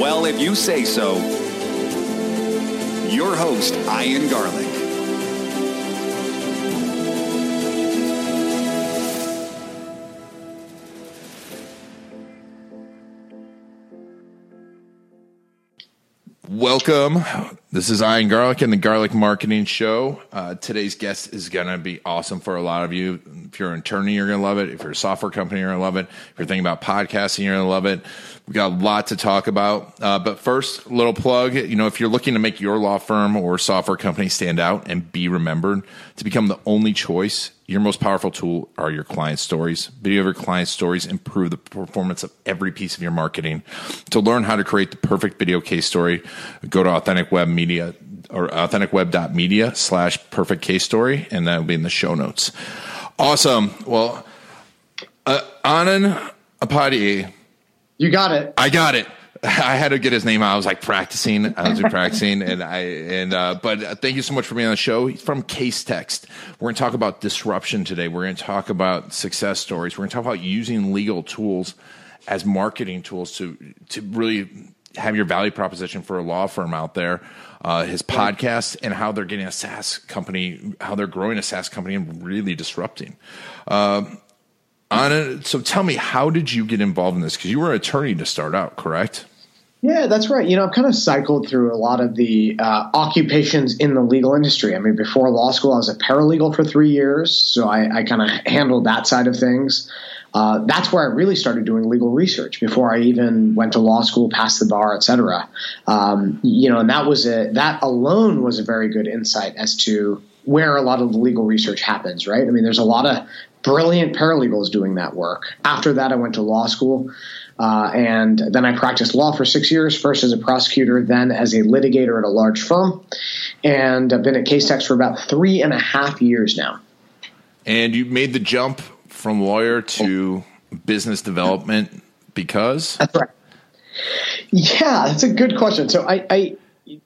Well, if you say so, your host, Ian Garlic. Welcome. This is Ian Garlic and the Garlic Marketing Show. Uh, today's guest is going to be awesome for a lot of you. If you're an attorney, you're going to love it. If you're a software company, you're going to love it. If you're thinking about podcasting, you're going to love it. We've got a lot to talk about. Uh, but first, little plug. You know, if you're looking to make your law firm or software company stand out and be remembered to become the only choice, your most powerful tool are your client stories. Video of your client stories improve the performance of every piece of your marketing. To learn how to create the perfect video case story, go to Authentic Web Media or authenticweb.media slash perfect case story, and that will be in the show notes. Awesome. Well, uh, Anand Upadhye, You got it. I got it. I had to get his name out. I was like practicing. I was practicing, and I and uh, but uh, thank you so much for being on the show. He's from Casetext. We're going to talk about disruption today. We're going to talk about success stories. We're going to talk about using legal tools as marketing tools to to really have your value proposition for a law firm out there. Uh, his podcast and how they're getting a SaaS company, how they're growing a SaaS company and really disrupting. Anna, so tell me, how did you get involved in this? Because you were an attorney to start out, correct? Yeah, that's right. You know, I've kind of cycled through a lot of the uh, occupations in the legal industry. I mean, before law school, I was a paralegal for three years, so I, I kind of handled that side of things. Uh, that's where I really started doing legal research before I even went to law school, passed the bar, etc. Um, you know, and that was a that alone was a very good insight as to where a lot of the legal research happens. Right? I mean, there's a lot of brilliant paralegals doing that work. After that, I went to law school. Uh, and then I practiced law for six years, first as a prosecutor, then as a litigator at a large firm. And I've been at Casetext for about three and a half years now. And you made the jump from lawyer to business development because That's right. Yeah, that's a good question. So I, I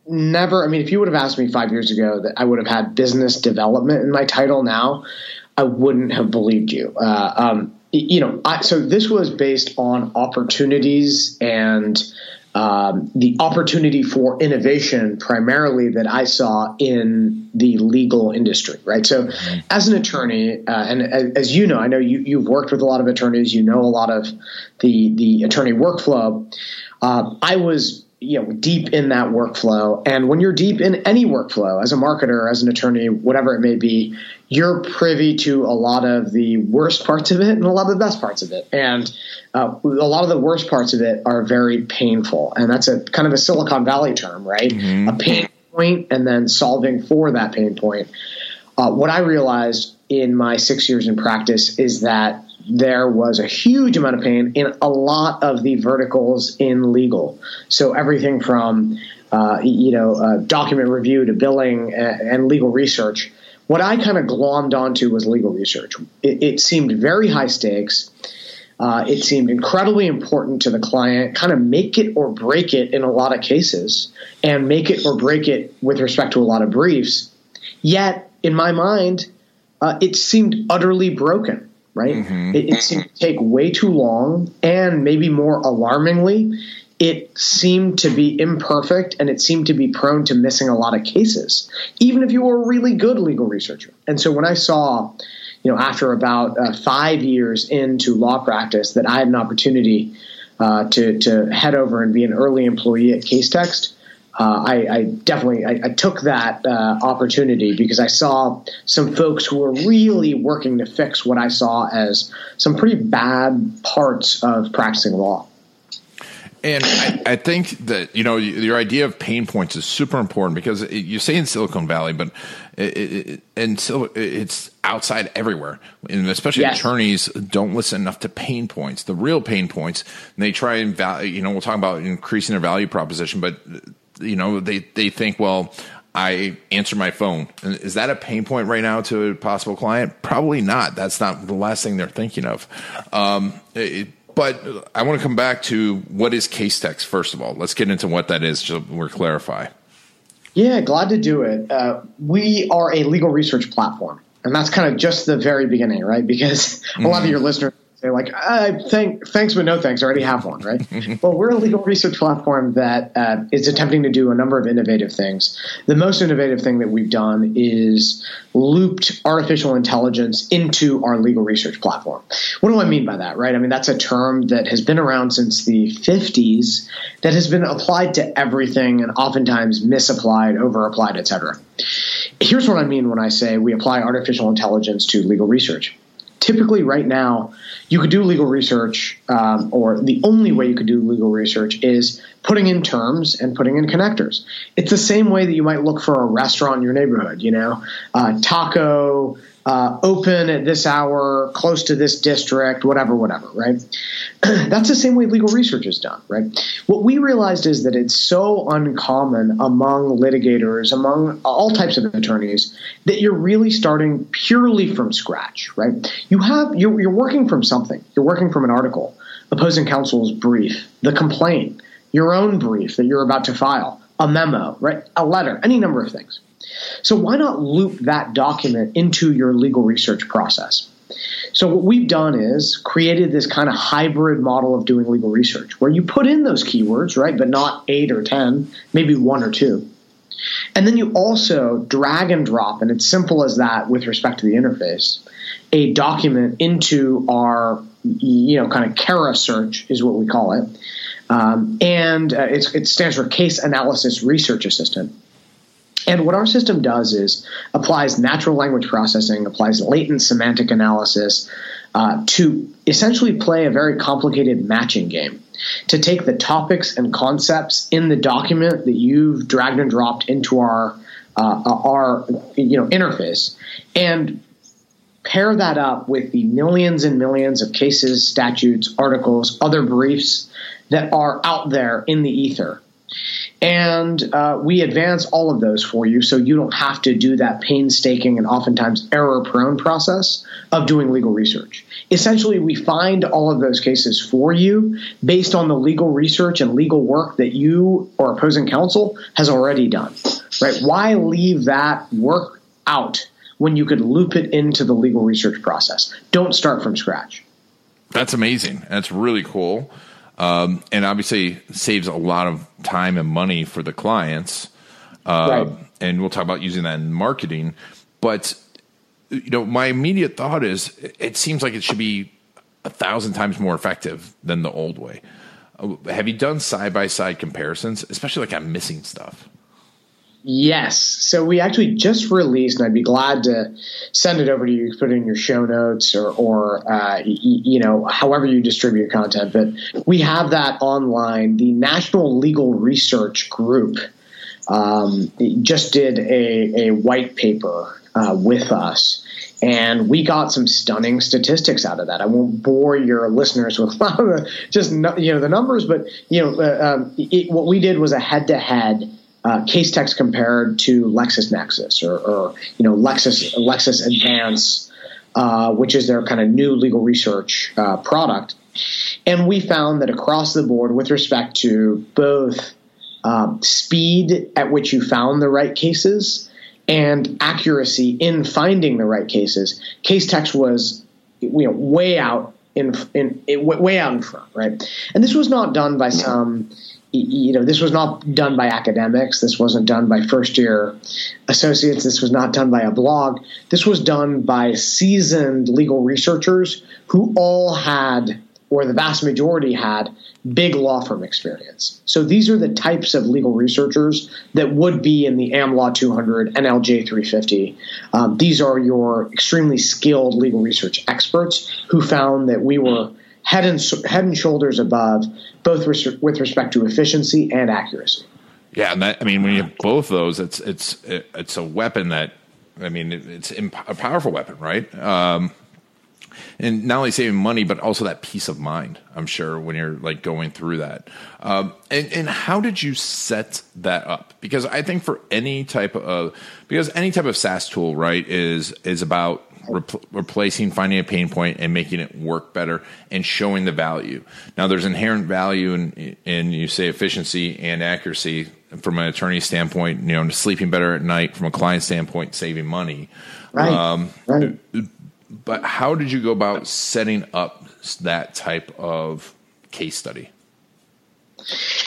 never, I mean, if you would have asked me five years ago that I would have had business development in my title now, I wouldn't have believed you. Uh, um, you know, I, so this was based on opportunities and um, the opportunity for innovation primarily that I saw in the legal industry, right? So, as an attorney, uh, and as, as you know, I know you, you've worked with a lot of attorneys, you know a lot of the the attorney workflow. Uh, I was you know deep in that workflow and when you're deep in any workflow as a marketer as an attorney whatever it may be you're privy to a lot of the worst parts of it and a lot of the best parts of it and uh, a lot of the worst parts of it are very painful and that's a kind of a silicon valley term right a pain point and then solving for that pain point uh, what i realized in my six years in practice is that there was a huge amount of pain in a lot of the verticals in legal. So everything from uh, you know uh, document review to billing and, and legal research. What I kind of glommed onto was legal research. It, it seemed very high stakes. Uh, it seemed incredibly important to the client, kind of make it or break it in a lot of cases, and make it or break it with respect to a lot of briefs. Yet, in my mind, uh, it seemed utterly broken right? It, it seemed to take way too long, and maybe more alarmingly, it seemed to be imperfect and it seemed to be prone to missing a lot of cases, even if you were a really good legal researcher. And so when I saw, you know, after about uh, five years into law practice, that I had an opportunity uh, to to head over and be an early employee at Casetext. Uh, I, I, definitely I, I took that uh, opportunity because I saw some folks who were really working to fix what I saw as some pretty bad parts of practicing law. And I, I think that you know your idea of pain points is super important because it, you say in Silicon Valley, but it, it, and so it's outside everywhere, and especially Yes. attorneys don't listen enough to pain points, the real pain points. And they try and val- you know we'll talk about increasing their value proposition, but you know, they they think, well, I answer my phone. Is that a pain point right now to a possible client? Probably not. That's not the last thing they're thinking of. Um, it, but I want to come back to what is Casetext first of all. Let's get into what that is. So we're clarify. Yeah, glad to do it. Uh, we are a legal research platform, and that's kind of just the very beginning, right? Because a lot of mm-hmm. your listeners they're like, uh, thank, thanks, but no thanks. I already have one, right? well, we're a legal research platform that uh, is attempting to do a number of innovative things. The most innovative thing that we've done is looped artificial intelligence into our legal research platform. What do I mean by that, right? I mean, that's a term that has been around since the 50s that has been applied to everything and oftentimes misapplied, overapplied, et cetera. Here's what I mean when I say we apply artificial intelligence to legal research typically right now you could do legal research um, or the only way you could do legal research is putting in terms and putting in connectors it's the same way that you might look for a restaurant in your neighborhood you know uh, taco uh, open at this hour, close to this district, whatever, whatever, right? That's the same way legal research is done, right? What we realized is that it's so uncommon among litigators, among all types of attorneys, that you're really starting purely from scratch, right? You have you're, you're working from something. You're working from an article, opposing counsel's brief, the complaint, your own brief that you're about to file, a memo, right? A letter, any number of things. So why not loop that document into your legal research process? So what we've done is created this kind of hybrid model of doing legal research where you put in those keywords, right, but not 8 or 10, maybe one or two. And then you also drag and drop, and it's simple as that with respect to the interface, a document into our, you know, kind of CARA search is what we call it. Um, and uh, it stands for Case Analysis Research Assistant. And what our system does is applies natural language processing, applies latent semantic analysis uh, to essentially play a very complicated matching game. To take the topics and concepts in the document that you've dragged and dropped into our uh, our you know interface and pair that up with the millions and millions of cases, statutes, articles, other briefs that are out there in the ether and uh, we advance all of those for you so you don't have to do that painstaking and oftentimes error prone process of doing legal research. Essentially, we find all of those cases for you based on the legal research and legal work that you or opposing counsel has already done. Right? Why leave that work out when you could loop it into the legal research process? Don't start from scratch. That's amazing. That's really cool. Um, and obviously saves a lot of time and money for the clients. Uh, right. And we'll talk about using that in marketing. But you know, my immediate thought is, it seems like it should be a thousand times more effective than the old way. Uh, have you done side by side comparisons, especially like I'm missing stuff? Yes. So we actually just released, and I'd be glad to send it over to you, put it in your show notes or, or uh, you know, however you distribute content. But we have that online. The National Legal Research Group um, just did a, a white paper uh, with us. And we got some stunning statistics out of that. I won't bore your listeners with just you know the numbers, but you know uh, um, it, what we did was a head-to-head uh, Casetext compared to LexisNexis or, or you know Lexis Lexis Advance, uh, which is their kind of new legal research uh, product, and we found that across the board, with respect to both um, speed at which you found the right cases and accuracy in finding the right cases, Casetext was you know way out in, in, in way out in front, right? And this was not done by some you know, this was not done by academics. This wasn't done by first year associates. This was not done by a blog. This was done by seasoned legal researchers who all had, or the vast majority had, big law firm experience. So these are the types of legal researchers that would be in the AmLaw 200 NLJ 350. Um, these are your extremely skilled legal research experts who found that we were head and head and shoulders above, both res- with respect to efficiency and accuracy. Yeah, and that I mean, when you have both those, it's it's it's a weapon that I mean, it's a powerful weapon, right? Um, and not only saving money, but also that peace of mind. I'm sure when you're like going through that. Um, and and how did you set that up? Because I think for any type of because any type of SaaS tool, right, is is about replacing finding a pain point and making it work better and showing the value. Now, there's inherent value in in you say efficiency and accuracy from an attorney standpoint. You know, sleeping better at night from a client standpoint, saving money. Right. Um, right. But how did you go about setting up that type of case study?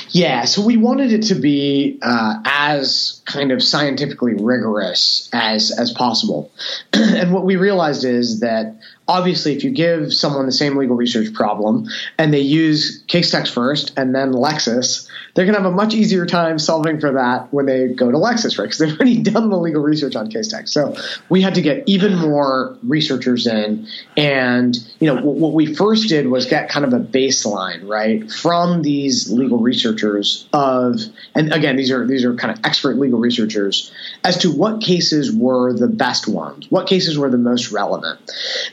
Yeah, so we wanted it to be uh, as kind of scientifically rigorous as as possible, and what we realized is that obviously, if you give someone the same legal research problem and they use Casetext first and then Lexis, they're going to have a much easier time solving for that when they go to Lexis, right? Because they've already done the legal research on Casetext. So we had to get even more researchers in. And, you know, what, what we first did was get kind of a baseline, right, from these legal researchers of, and again, these are, these are kind of expert legal researchers as to what cases were the best ones, what cases were the most relevant.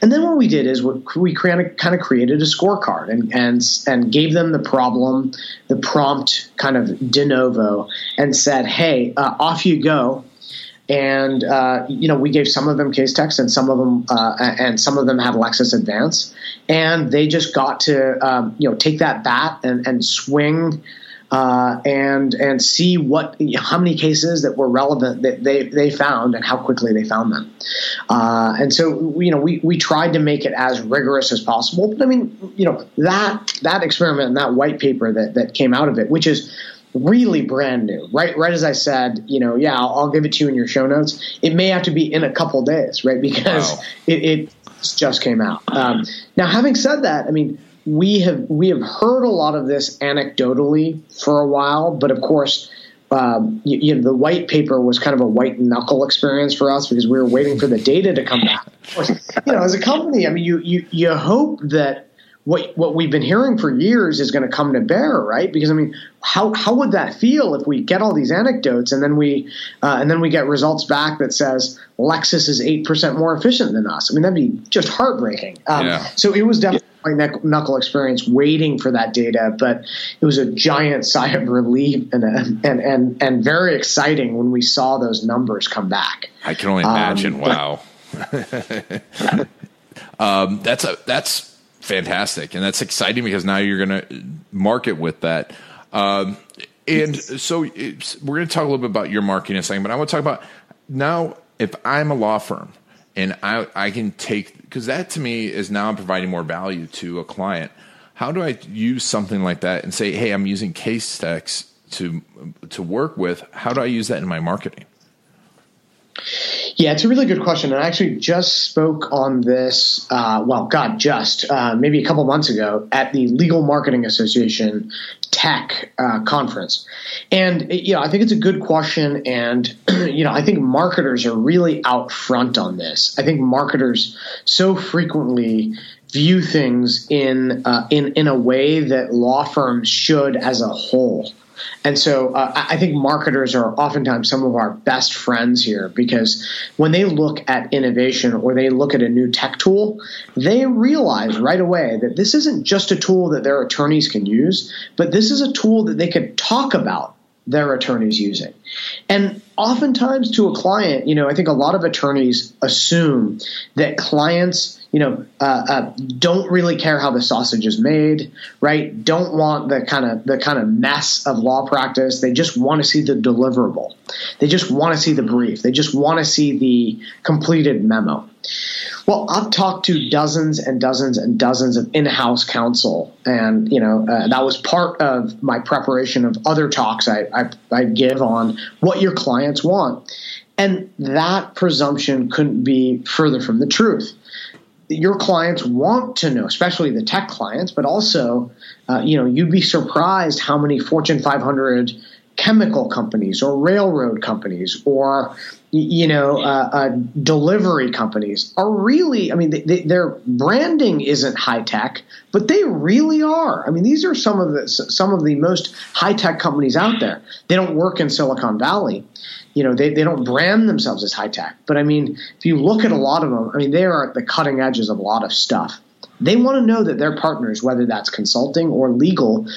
And then what we did is we kind of created a scorecard and, and, and gave them the problem, the prompt, kind of de novo and said, "Hey, uh, off you go." And uh, you know, we gave some of them Casetext, and some of them, uh, and some of them had Lexis Advance, and they just got to um, you know take that bat and, and swing uh, and and see what how many cases that were relevant that they they found and how quickly they found them. Uh, and so you know we we tried to make it as rigorous as possible. But I mean you know that that experiment and that white paper that that came out of it, which is really brand new right right as i said you know yeah I'll, I'll, give it to you in your show notes it may have to be in a couple days right because wow. it, it, just came out um, now having said that i mean we have we have heard a lot of this anecdotally for a while, but of course, um, you, you, know, the white paper was kind of a white knuckle experience for us because we were waiting for the data to come back. Course, you know, as a company, I mean, you you you hope that what what we've been hearing for years is going to come to bear, right? Because I mean, how how would that feel if we get all these anecdotes and then we uh, and then we get results back that says Lexis is eight percent more efficient than us? I mean, that'd be just heartbreaking. Um, yeah. So it was definitely my knuckle experience waiting for that data, but it was a giant sigh of relief and a, and and and very exciting when we saw those numbers come back. I can only imagine. Um, wow. um, that's a that's fantastic, and that's exciting because now you're going to market with that. Um, and so we're going to talk a little bit about your marketing in a second, but I want to talk about now if I'm a law firm and I, I can take because that to me is now I'm providing more value to a client. How do I use something like that and say, hey, I'm using case Casetext to to work with? How do I use that in my marketing? Yeah, it's a really good question. And I actually just spoke on this, uh, well, God, just uh, maybe a couple months ago at the Legal Marketing Association Tech uh, conference. And, you know, I think it's a good question. And, you know, I think marketers are really out front on this. I think marketers so frequently view things in uh, in in a way that law firms should as a whole. And so uh, I think marketers are oftentimes some of our best friends here because when they look at innovation or they look at a new tech tool, they realize right away that this isn't just a tool that their attorneys can use, but this is a tool that they could talk about their attorneys using. And oftentimes to a client, you know, I think a lot of attorneys assume that clients you know, uh, uh, don't really care how the sausage is made, right? Don't want the kind of the kind of mess of law practice. They just want to see the deliverable. They just want to see the brief. They just want to see the completed memo. Well, I've talked to dozens and dozens and dozens of in-house counsel, and you know uh, that was part of my preparation of other talks I, I, I give on what your clients want, and that presumption couldn't be further from the truth your clients want to know, especially the tech clients, but also, uh, you know, you'd be surprised how many Fortune 500 chemical companies or railroad companies or you know uh, uh, delivery companies are really i mean they, they, their branding isn't high tech but they really are. I mean these are some of the some of the most high tech companies out there. They don't work in silicon valley you know, they, they don't brand themselves as high tech. But I mean, if you look at a lot of them, I mean, they are at the cutting edges of a lot of stuff. They want to know that their partners, whether that's consulting or legal,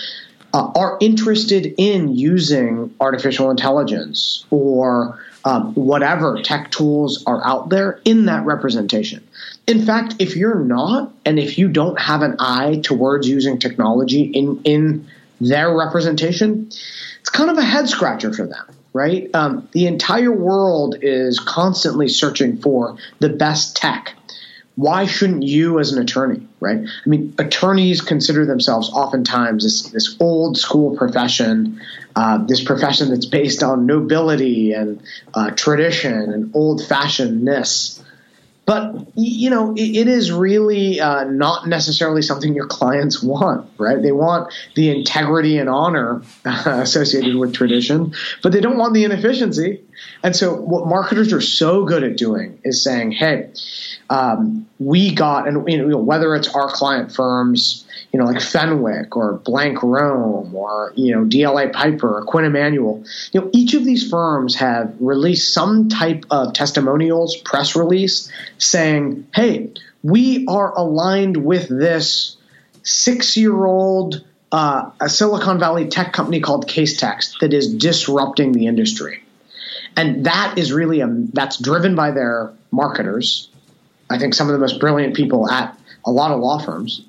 uh, are interested in using artificial intelligence or um, whatever tech tools are out there in that representation. In fact, if you're not, and if you don't have an eye towards using technology in in their representation, it's kind of a head scratcher for them, right? Um, the entire world is constantly searching for the best tech. Why shouldn't you, as an attorney, right? I mean, attorneys consider themselves oftentimes this, this old school profession, uh, this profession that's based on nobility and uh, tradition and old fashionedness. But you know, it, it is really uh, not necessarily something your clients want, right? They want the integrity and honor associated with tradition, but they don't want the inefficiency. And so, what marketers are so good at doing is saying, "Hey, um, we got," and you know, whether it's our client firms, you know, like Fenwick or Blank Rome or, you know, DLA Piper or Quinn Emanuel, you know, each of these firms have released some type of testimonials, press release saying, hey, we are aligned with this six year old uh, a Silicon Valley tech company called Casetext that is disrupting the industry. And that is really a, that's driven by their marketers. I think some of the most brilliant people at a lot of law firms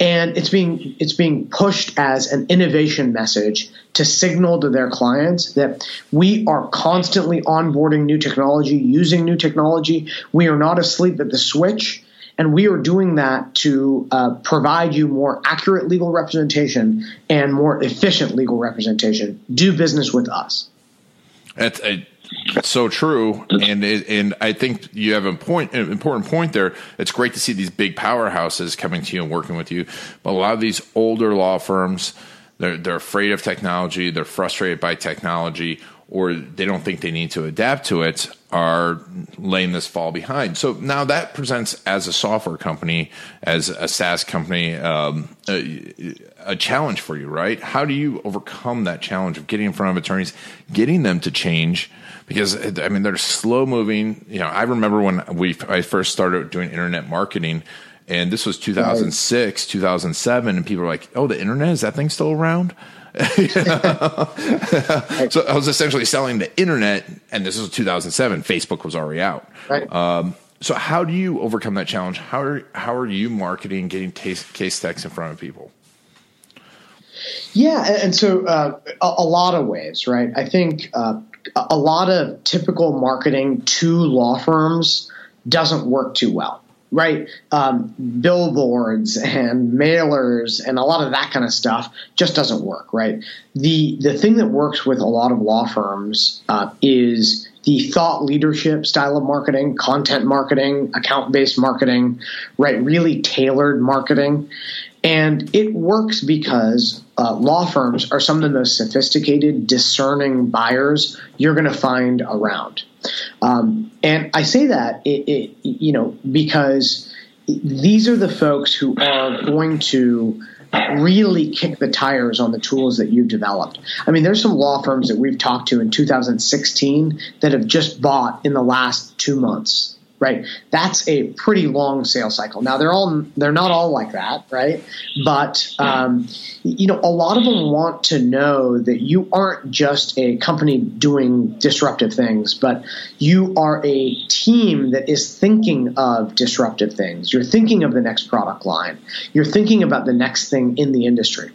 and it's being it's being pushed as an innovation message to signal to their clients that we are constantly onboarding new technology, using new technology. We are not asleep at the switch, and we are doing that to uh, provide you more accurate legal representation and more efficient legal representation. Do business with us. That's a so true, and and I think you have a point, an important point there. It's great to see these big powerhouses coming to you and working with you, but a lot of these older law firms, they're they're afraid of technology, they're frustrated by technology, or they don't think they need to adapt to it, are letting this fall behind. So now that presents as a software company, as a SaaS company, um, a, a, challenge for you, right? How do you overcome that challenge of getting in front of attorneys, getting them to change? Because I mean, they're slow moving. You know, I remember when we I first started doing internet marketing. And this was 2006, 2007, and people were like, "Oh, the internet is that thing still around?" so I was essentially selling the internet, and this was 2007. Facebook was already out. Right. Um, so how do you overcome that challenge? How are how are you marketing, getting case, Casetext in front of people? Yeah, and so uh, a, a, lot of ways, right? I think uh, a lot of typical marketing to law firms doesn't work too well right? Um, billboards and mailers and a lot of that kind of stuff just doesn't work, right? The the thing that works with a lot of law firms uh, is the thought leadership style of marketing, content marketing, account based marketing, right? Really tailored marketing. And it works because uh, law firms are some of the most sophisticated, discerning buyers you're going to find around. Um, and I say that, it, it, you know, because these are the folks who are going to really kick the tires on the tools that you've developed. I mean, there's some law firms that we've talked to in 2016 that have just bought in the last two months right? That's a pretty long sales cycle. Now they're all they're not all like that, right? But um, you know, a lot of them want to know that you aren't just a company doing disruptive things, but you are a team that is thinking of disruptive things. You're thinking of the next product line. You're thinking about the next thing in the industry.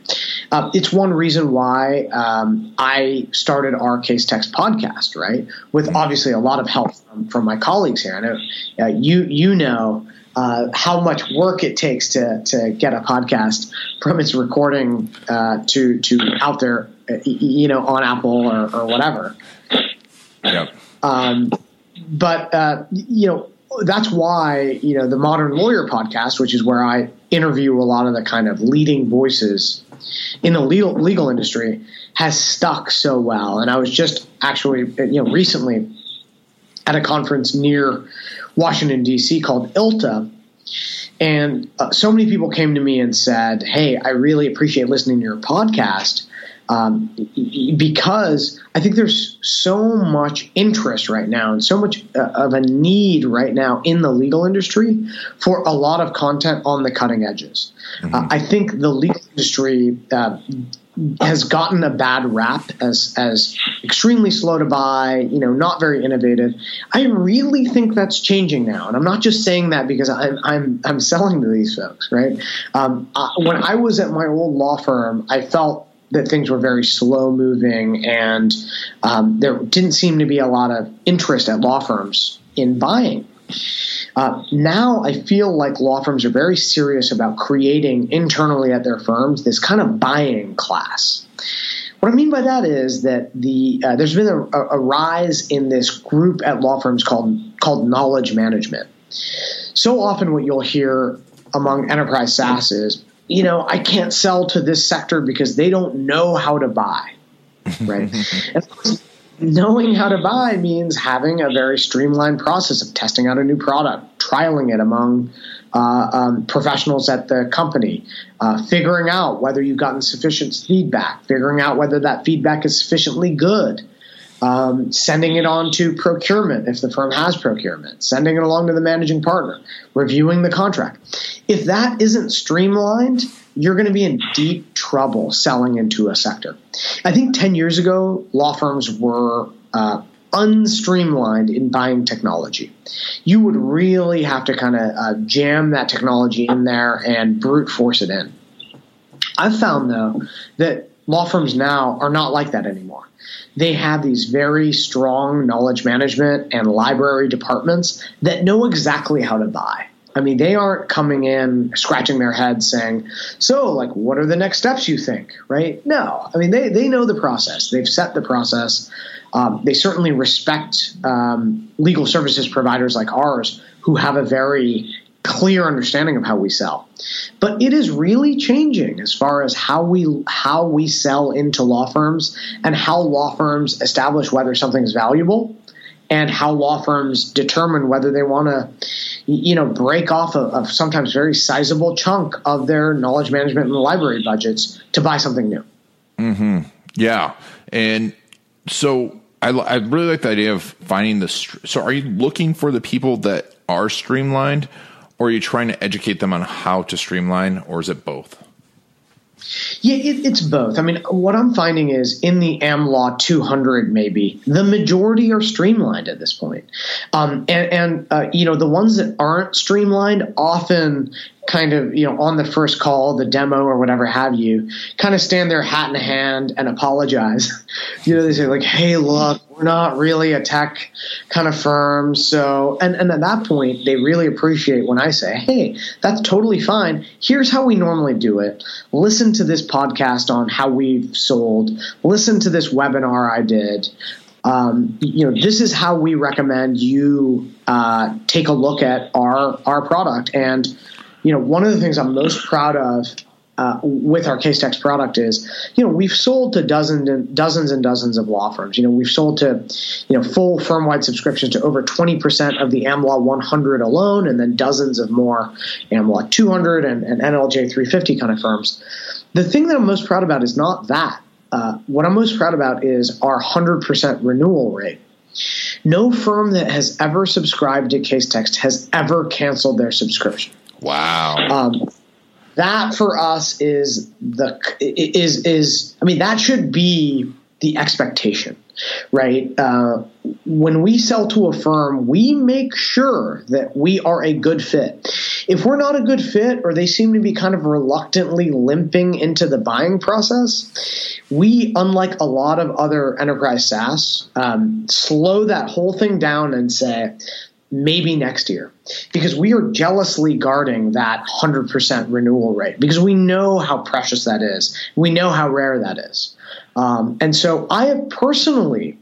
Uh, it's one reason why um, I started our Casetext podcast, right? With obviously a lot of help from, from my colleagues here. I know uh, you you know uh, how much work it takes to to get a podcast from its recording uh, to to out there, uh, you know, on Apple or, or whatever. Yep. Um, but uh, you know that's why you know the Modern Lawyer podcast, which is where I interview a lot of the kind of leading voices in the legal legal industry, has stuck so well. And I was just actually you know recently at a conference near Washington D.C. called ILTA, And uh, so many people came to me and said, Hey, I really appreciate listening to your podcast um, because I think there's so much interest right now and so much uh, of a need right now in the legal industry for a lot of content on the cutting edges. Mm-hmm. Uh, I think the legal industry uh, has gotten a bad rap as as extremely slow to buy, you know, not very innovative. I really think that's changing now, and I'm not just saying that because I'm I'm I'm selling to these folks, right? Um, I, when I was at my old law firm, I felt that things were very slow moving, and um, there didn't seem to be a lot of interest at law firms in buying. Uh, now I feel like law firms are very serious about creating internally at their firms this kind of buying class. What I mean by that is that the uh, there's been a, a, rise in this group at law firms called called knowledge management. So often, what you'll hear among enterprise SaaS is, you know, I can't sell to this sector because they don't know how to buy, right? knowing how to buy means having a very streamlined process of testing out a new product, trialing it among uh, um, professionals at the company, uh, figuring out whether you've gotten sufficient feedback, figuring out whether that feedback is sufficiently good, um, sending it on to procurement if the firm has procurement, sending it along to the managing partner, reviewing the contract. If that isn't streamlined, you're going to be in deep trouble selling into a sector. I think 10 years ago, law firms were uh, unstreamlined in buying technology. You would really have to kind of uh, jam that technology in there and brute force it in. I've found, though, that law firms now are not like that anymore. They have these very strong knowledge management and library departments that know exactly how to buy. I mean, they aren't coming in scratching their heads saying, "So, like, what are the next steps you think?" Right? No, I mean, they they know the process. They've set the process. Um, they certainly respect um, legal services providers like ours who have a very clear understanding of how we sell. But it is really changing as far as how we how we sell into law firms and how law firms establish whether something is valuable and how law firms determine whether they want to you know break off a, a, sometimes very sizable chunk of their knowledge management and library budgets to buy something new. Hmm yeah. And so I, I really like the idea of finding the so are you looking for the people that are streamlined or are you trying to educate them on how to streamline or is it both yeah, it, it's both. I mean, what I'm finding is in the AmLaw 200, maybe the majority are streamlined at this point, um, and, and uh, you know the ones that aren't streamlined often kind of you know on the first call the demo or whatever have you kind of stand there hat in hand and apologize. You know they say like hey look we're not really a tech kind of firm. So and, and at that point they really appreciate when i say hey that's totally fine. Here's how we normally do it. Listen to this podcast on how we've sold. Listen to this webinar i did. Um, you know, this is how we recommend you uh, take a look at our our product. And you know, one of the things I'm most proud of uh, with our Casetext product is, you know, we've sold to dozens and dozens and dozens of law firms. You know, we've sold to, you know, full firm-wide subscriptions to over 20% of the AmLaw 100 alone, and then dozens of more AmLaw 200 and, and NLJ 350 kind of firms. The thing that I'm most proud about is not that. Uh, what I'm most proud about is our 100% renewal rate. No firm that has ever subscribed to Casetext has ever canceled their subscription. Wow. Um, that for us is the is is I mean that should be the expectation, right? Uh, when we sell to a firm, we make sure that we are a good fit. If we're not a good fit, or they seem to be kind of reluctantly limping into the buying process, we, unlike a lot of other enterprise SaaS, um, slow that whole thing down and say, maybe next year because we are jealously guarding that 100% renewal rate because we know how precious that is. We know how rare that is. Um, and so I have personally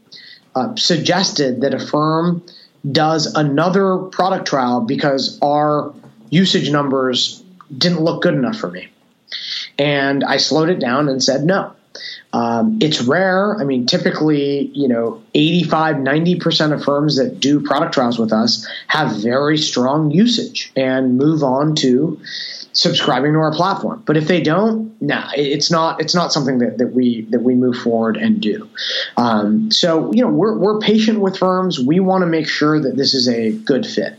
uh, suggested that a firm does another product trial because our usage numbers didn't look good enough for me. And I slowed it down and said, no, Um, it's rare. I mean, typically, you know, 85, 90% of firms that do product trials with us have very strong usage and move on to subscribing to our platform. But if they don't, nah, it's not it's not something that, that we that we move forward and do. Um, so you know, we're we're patient with firms. We want to make sure that this is a good fit.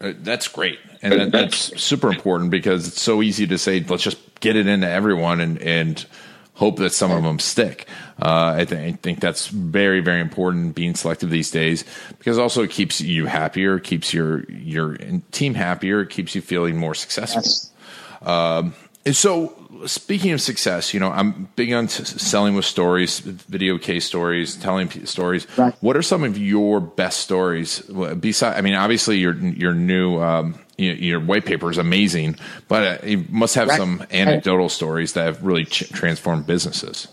Uh, that's great, and that, that's super important because it's so easy to say, let's just get it into everyone and and hope that some of them stick. Uh, I, th- I, think that's very, very important being selective these days because also it keeps you happier, keeps your your team happier, it keeps you feeling more successful. Yes. Um, and so, speaking of success, you know, I'm big on t- selling with stories, video case stories, telling p- stories. Right. What are some of your best stories? Besides, I mean, obviously your your new um, your white paper is amazing, but uh, you must have right. some anecdotal right. stories that have really ch- transformed businesses.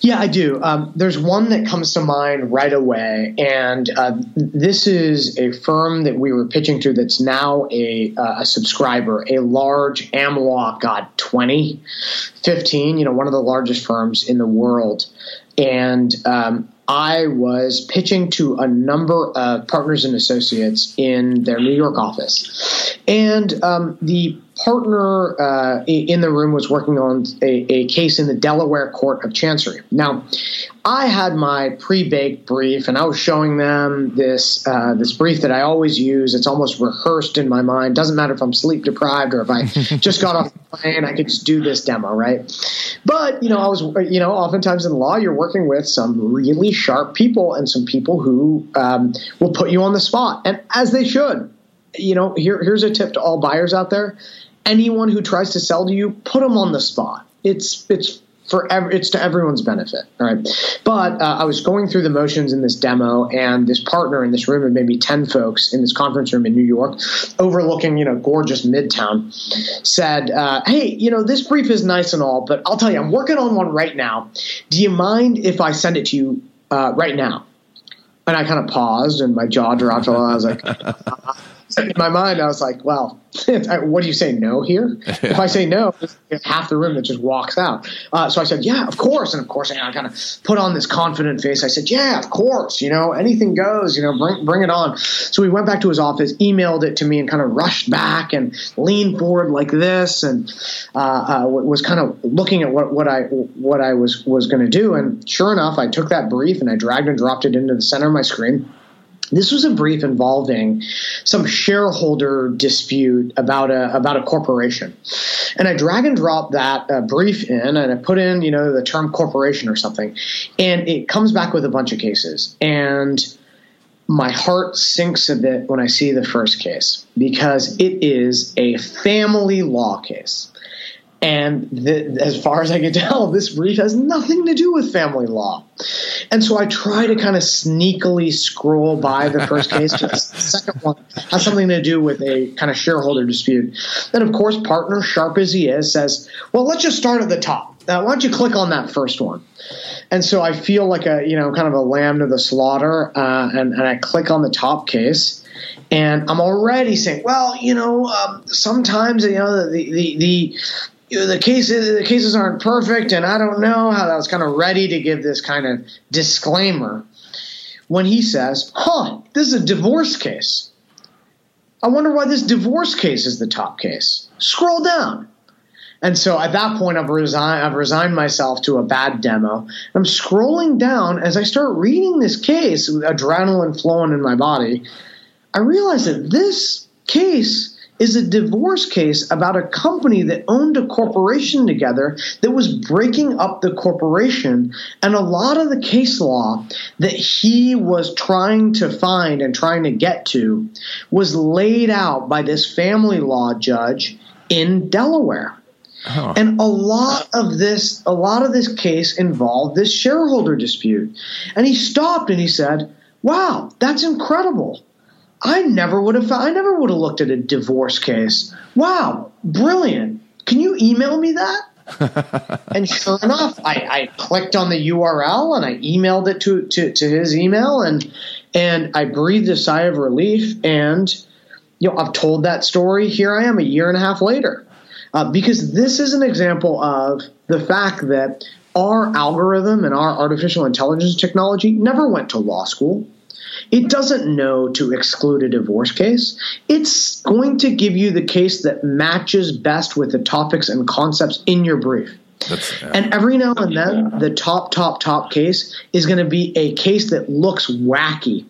Yeah, I do. Um, there's one that comes to mind right away, and uh, this is a firm that we were pitching to that's now a, uh, a subscriber, a large AmLaw, God, 20, 15, you know, one of the largest firms in the world. And um, I was pitching to a number of partners and associates in their New York office. And um, the partner uh, in the room was working on a, a, case in the Delaware Court of Chancery. Now, I had my pre-baked brief, and I was showing them this uh, this brief that I always use. It's almost rehearsed in my mind. Doesn't matter if I'm sleep deprived or if I just got off the plane. I could just do this demo, right? But you know, I was you know, oftentimes in law, you're working with some really sharp people and some people who um, will put you on the spot, and as they should. You know, here, here's a tip to all buyers out there anyone who tries to sell to you, put them on the spot. It's it's for ev- it's to everyone's benefit. All right, but uh, I was going through the motions in this demo, and this partner in this room of maybe ten folks in this conference room in New York, overlooking you know gorgeous Midtown, said, uh, "Hey, you know this brief is nice and all, but I'll tell you, I'm working on one right now. Do you mind if I send it to you uh, right now?" And I kind of paused, and my jaw dropped a little. I was like. in my mind, I was like, well, what do you say no here? If I say no, half the room that just walks out. Uh, so I said, yeah, of course. And of course, I kind of put on this confident face. I said, yeah, of course. You know, anything goes, you know, bring, bring it on. So we went back to his office, emailed it to me and kind of rushed back and leaned forward like this and uh, uh, was kind of looking at what, what I, what I was, was going to do. And sure enough, I took that brief and I dragged and dropped it into the center of my screen this was a brief involving some shareholder dispute about a about a corporation, and I drag and drop that uh, brief in, and I put in you know the term corporation or something, and it comes back with a bunch of cases, and my heart sinks a bit when I see the first case because it is a family law case. And the, as far as I can tell, this brief has nothing to do with family law. And so I try to kind of sneakily scroll by the first case. the second one has something to do with a kind of shareholder dispute. Then, of course, partner, sharp as he is, says, Well, let's just start at the top. Uh, why don't you click on that first one? And so I feel like a, you know, kind of a lamb to the slaughter. Uh, and, and I click on the top case and I'm already saying, well, you know, um, sometimes you know the the the you know, the cases the cases aren't perfect, and I don't know how I was kind of ready to give this kind of disclaimer when he says, "Huh, this is a divorce case." I wonder why this divorce case is the top case. Scroll down. And so at that point, I've resigned. I've resigned myself to a bad demo. I'm scrolling down as I start reading this case, with adrenaline flowing in my body. I realize that this case is a divorce case about a company that owned a corporation together that was breaking up the corporation. And a lot of the case law that he was trying to find and trying to get to was laid out by this family law judge in Delaware. Oh. And a lot of this, a lot of this case involved this shareholder dispute. And he stopped and he said, Wow, that's incredible. I never would have. I never would have looked at a divorce case. Wow, brilliant! Can you email me that? and sure enough, I, I, clicked on the URL and I emailed it to, to, to his email and and I breathed a sigh of relief. And you know, I've told that story. Here I am, a year and a half later. uh, because this is an example of the fact that our algorithm and our artificial intelligence technology never went to law school. It doesn't know to exclude a divorce case. It's going to give you the case that matches best with the topics and concepts in your brief. Yeah. And every now and then, the top, top, top case is going to be a case that looks wacky.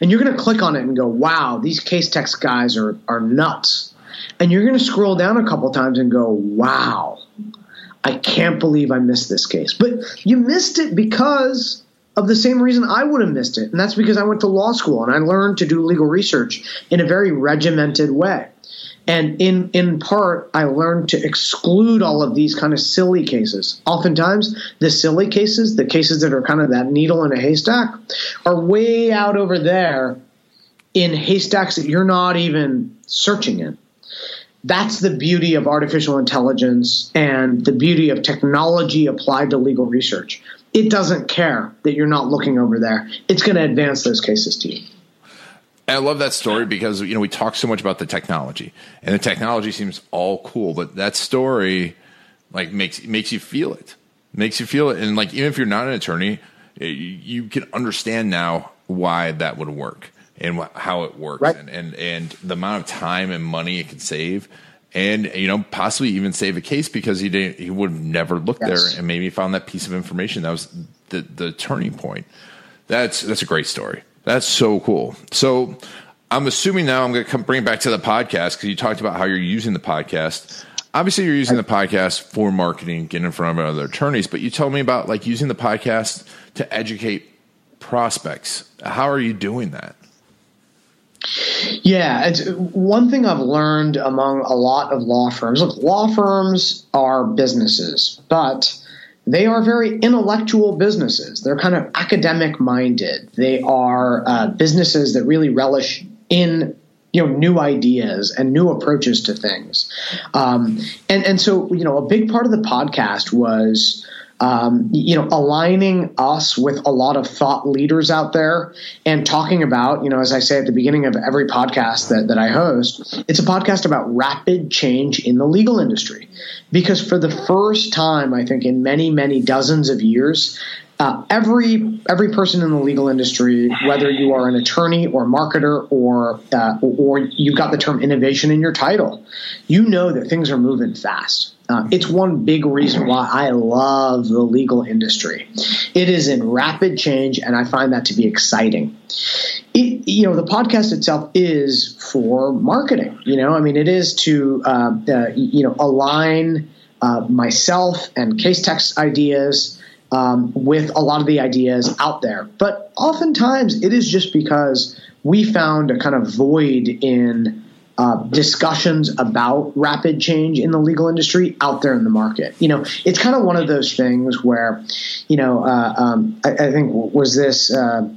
And you're going to click on it and go, wow, these Casetext guys are, are nuts. And you're going to scroll down a couple times and go, wow, I can't believe I missed this case. But you missed it because of the same reason I would have missed it. And that's because I went to law school and I learned to do legal research in a very regimented way. And in, in part, I learned to exclude all of these kind of silly cases. Oftentimes, the silly cases, the cases that are kind of that needle in a haystack, are way out over there in haystacks that you're not even searching in. That's the beauty of artificial intelligence and the beauty of technology applied to legal research. It doesn't care that you're not looking over there. It's going to advance those cases to you. I love that story because you know we talk so much about the technology, and the technology seems all cool, but that story like makes makes you feel it, makes you feel it, and like even if you're not an attorney, eh, you can understand now why that would work and wh- how it works, right. and, and and the amount of time and money it can save, and you know possibly even save a case because he didn't he would have never looked yes. there and maybe found that piece of information that was the the turning point. That's that's a great story. That's so cool. So I'm assuming now I'm going to bring it back to the podcast because you talked about how you're using the podcast. Obviously, you're using the podcast for marketing, getting in front of other attorneys, but you told me about like using the podcast to educate prospects. How are you doing that? Yeah, it's one thing I've learned among a lot of law firms. Look, law firms are businesses, but they are very intellectual businesses. They're kind of academic minded. They are uh, businesses that really relish in you know new ideas and new approaches to things. Um, and and so you know a big part of the podcast was um, you know, aligning us with a lot of thought leaders out there and talking about, you know, as I say at the beginning of every podcast that, that I host, it's a podcast about rapid change in the legal industry. Because for the first time, I think in many, many dozens of years, uh, every every person in the legal industry, whether you are an attorney or marketer or uh, or you've got the term innovation in your title, you know that things are moving fast. Uh, it's one big reason why I love the legal industry. It is in rapid change, and I find that to be exciting. It, you know, the podcast itself is for marketing. You know, I mean, it is to uh, uh, you know align uh, myself and Casetext ideas. Um, with a lot of the ideas out there. But oftentimes it is just because we found a kind of void in uh, discussions about rapid change in the legal industry out there in the market. You know, it's kind of one of those things where, you know, uh, um, I, I, think was this. Uh,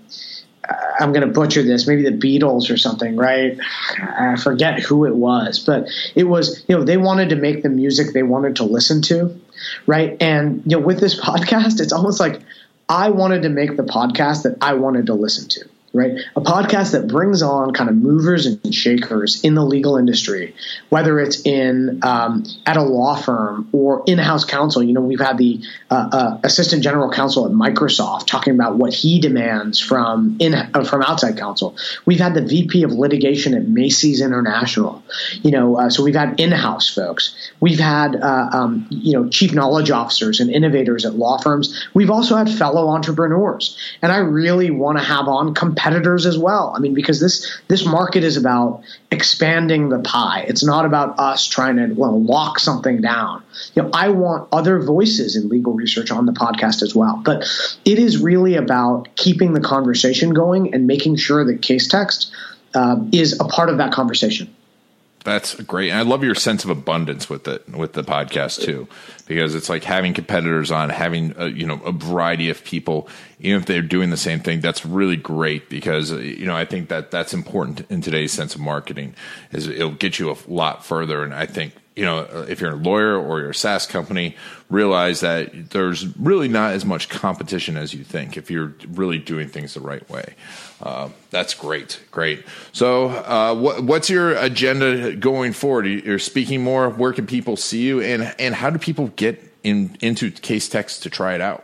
I'm going to butcher this, maybe the Beatles or something, right? I forget who it was, but it was, you know, they wanted to make the music they wanted to listen to, right? And, you know, with this podcast, it's almost like I wanted to make the podcast that I wanted to listen to right? A podcast that brings on kind of movers and shakers in the legal industry, whether it's in um, at a law firm or in-house counsel. You know, we've had the uh, uh, assistant general counsel at Microsoft talking about what he demands from in uh, from outside counsel. We've had the VP of litigation at Macy's International. You know, uh, so we've had in-house folks. We've had uh, um, you know chief knowledge officers and innovators at law firms. We've also had fellow entrepreneurs, and I really want to have on competitors as well. I mean, because this this market is about expanding the pie. It's not about us trying to well, lock something down. You know, I want other voices in legal research on the podcast as well. But it is really about keeping the conversation going and making sure that Casetext uh, is a part of that conversation. That's great. And I love your sense of abundance with it with the podcast too, because it's like having competitors on, having a, you know a variety of people, even if they're doing the same thing. That's really great because uh, you know I think that that's important in today's sense of marketing. Is it'll get you a lot further, and I think you know, if you're a lawyer or you're a SaaS company, realize that there's really not as much competition as you think if you're really doing things the right way. Uh, that's great, great. So, uh, what, what's your agenda going forward? You're speaking more. Where can people see you, and and how do people get in into Casetext to try it out?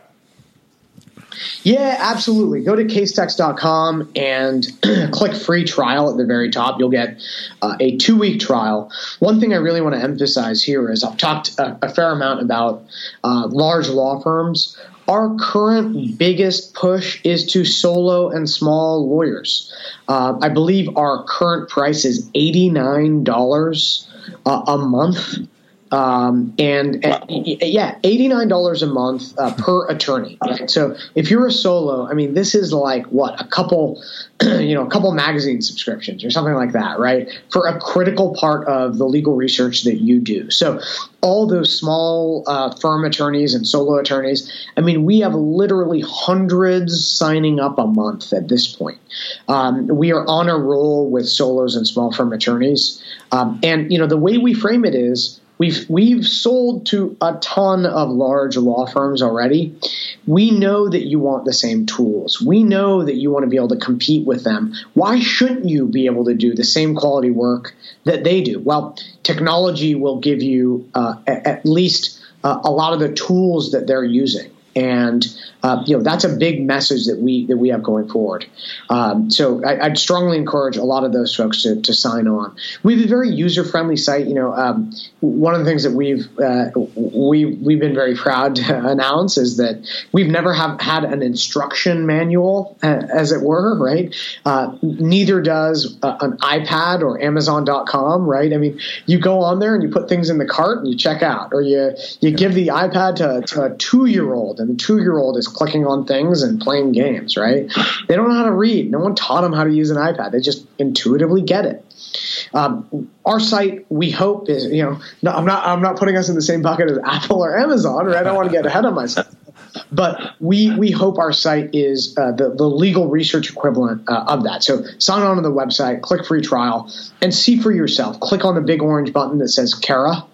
Yeah, absolutely. Go to casetext.com and click free trial at the very top. You'll get uh, a two week trial. One thing I really want to emphasize here is I've talked a, a fair amount about uh, large law firms. Our current biggest push is to solo and small lawyers. Uh, I believe our current price is $89 uh, a month um, and, and, yeah, eighty nine dollars a month uh, per attorney. Right? So if you're a solo, I mean, this is like what a couple, you know, a couple magazine subscriptions or something like that, right? For a critical part of the legal research that you do. So all those small uh, firm attorneys and solo attorneys, I mean, we have literally hundreds signing up a month at this point. Um, we are on a roll with solos and small firm attorneys, um, and you know, the way we frame it is We've we've sold to a ton of large law firms already. We know that you want the same tools. We know that you want to be able to compete with them. Why shouldn't you be able to do the same quality work that they do? Well, technology will give you uh, at least uh, a lot of the tools that they're using and uh, you know that's a big message that we that we have going forward. Um, so I, would strongly encourage a lot of those folks to, to sign on. We have a very user friendly site. You know, um, one of the things that we've uh, we we've been very proud to announce is that we've never have had an instruction manual, uh, as it were. Right? Uh, neither does uh, an iPad or Amazon.com. Right? I mean, you go on there and you put things in the cart and you check out, or you you give the iPad to, to a two year old the two year old is clicking on things and playing games, right? They don't know how to read. No one taught them how to use an iPad. They just intuitively get it. Um, our site, we hope, is you know, no, I'm not I'm not putting us in the same bucket as Apple or Amazon, right? I don't want to get ahead of myself. But we we hope our site is uh, the the legal research equivalent uh, of that. So sign on to the website, click free trial, and see for yourself. Click on the big orange button that says CARA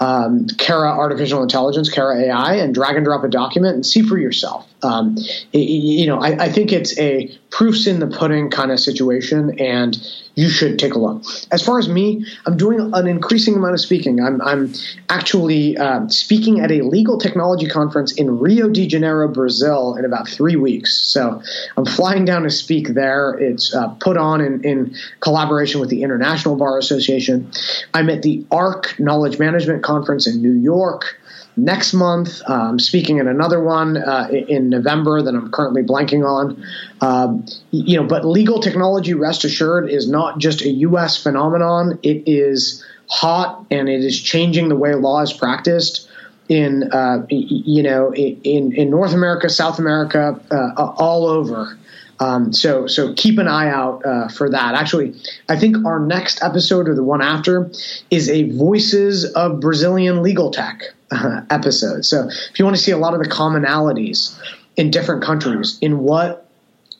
um, CARA Artificial Intelligence, CARA AI, and drag and drop a document and see for yourself. Um, you know, I, I, think it's a proofs in the pudding kind of situation, and you should take a look. As far as me, I'm doing an increasing amount of speaking. I'm, I'm actually uh, speaking at a legal technology conference in Rio de Janeiro, Brazil, in about three weeks. So I'm flying down to speak there. It's uh, put on in, in collaboration with the International Bar Association. I'm at the ARC Knowledge Management Conference in New York next month. Um, speaking at another one uh, in November that I'm currently blanking on. Um, you know, but legal technology, rest assured, is not just a U.S. phenomenon. It is hot and it is changing the way law is practiced in uh, you know in in North America, South America, uh, all over. Um, so so keep an eye out uh, for that. Actually, I think our next episode or the one after is a Voices of Brazilian Legal Tech episode. So if you want to see a lot of the commonalities in different countries in what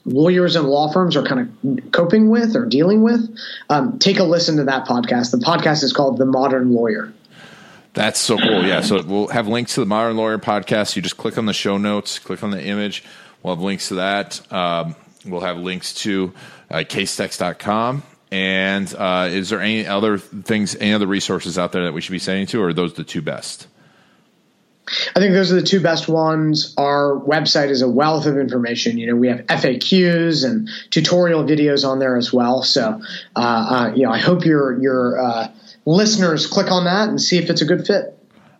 lawyers and law firms are kind of coping with or dealing with, um, take a listen to that podcast. The podcast is called The Modern Lawyer. That's so cool. Yeah. So we'll have links to the Modern Lawyer podcast. You just click on the show notes, click on the image. We'll have links to that. Um, we'll have links to uh, casetext.com. And uh, is there any other things, any other resources out there that we should be sending to, or are those the two best? I think those are the two best ones. Our website is a wealth of information. You know, we have FAQs and tutorial videos on there as well. So, uh, uh, you know, I hope your your uh, listeners click on that and see if it's a good fit.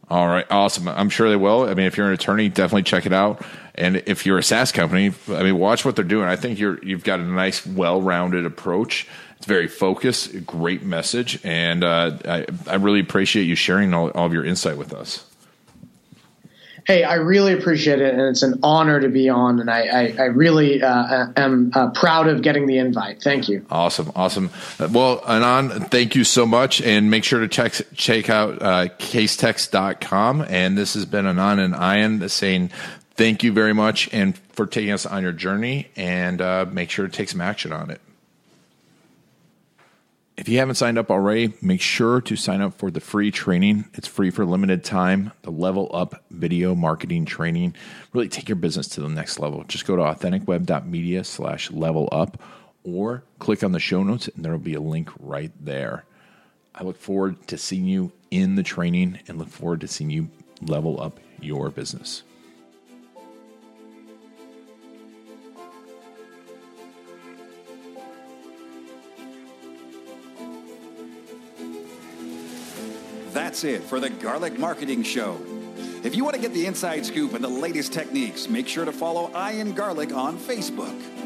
All right, awesome. I'm sure they will. I mean, if you're an attorney, definitely check it out. And if you're a SaaS company, I mean, watch what they're doing. I think you're you've got a nice, well-rounded approach. It's very focused, great message, and uh, I, I really appreciate you sharing all, all of your insight with us. Hey, I really appreciate it, and it's an honor to be on, and I, I, I really uh, am uh, proud of getting the invite. Thank you. Awesome, awesome. Well, Anand, thank you so much, and make sure to check check out uh, casetext.com. And this has been Anand and Ian saying thank you very much, and for taking us on your journey, and uh, make sure to take some action on it. If you haven't signed up already, make sure to sign up for the free training. It's free for limited time. The Level Up Video Marketing Training. Really take your business to the next level. Just go to authenticweb.media slash level up or click on the show notes and there will be a link right there. I look forward to seeing you in the training and look forward to seeing you level up your business. That's it for the Garlic Marketing Show. If you want to get the inside scoop and the latest techniques, make sure to follow I Ian Garlic on Facebook.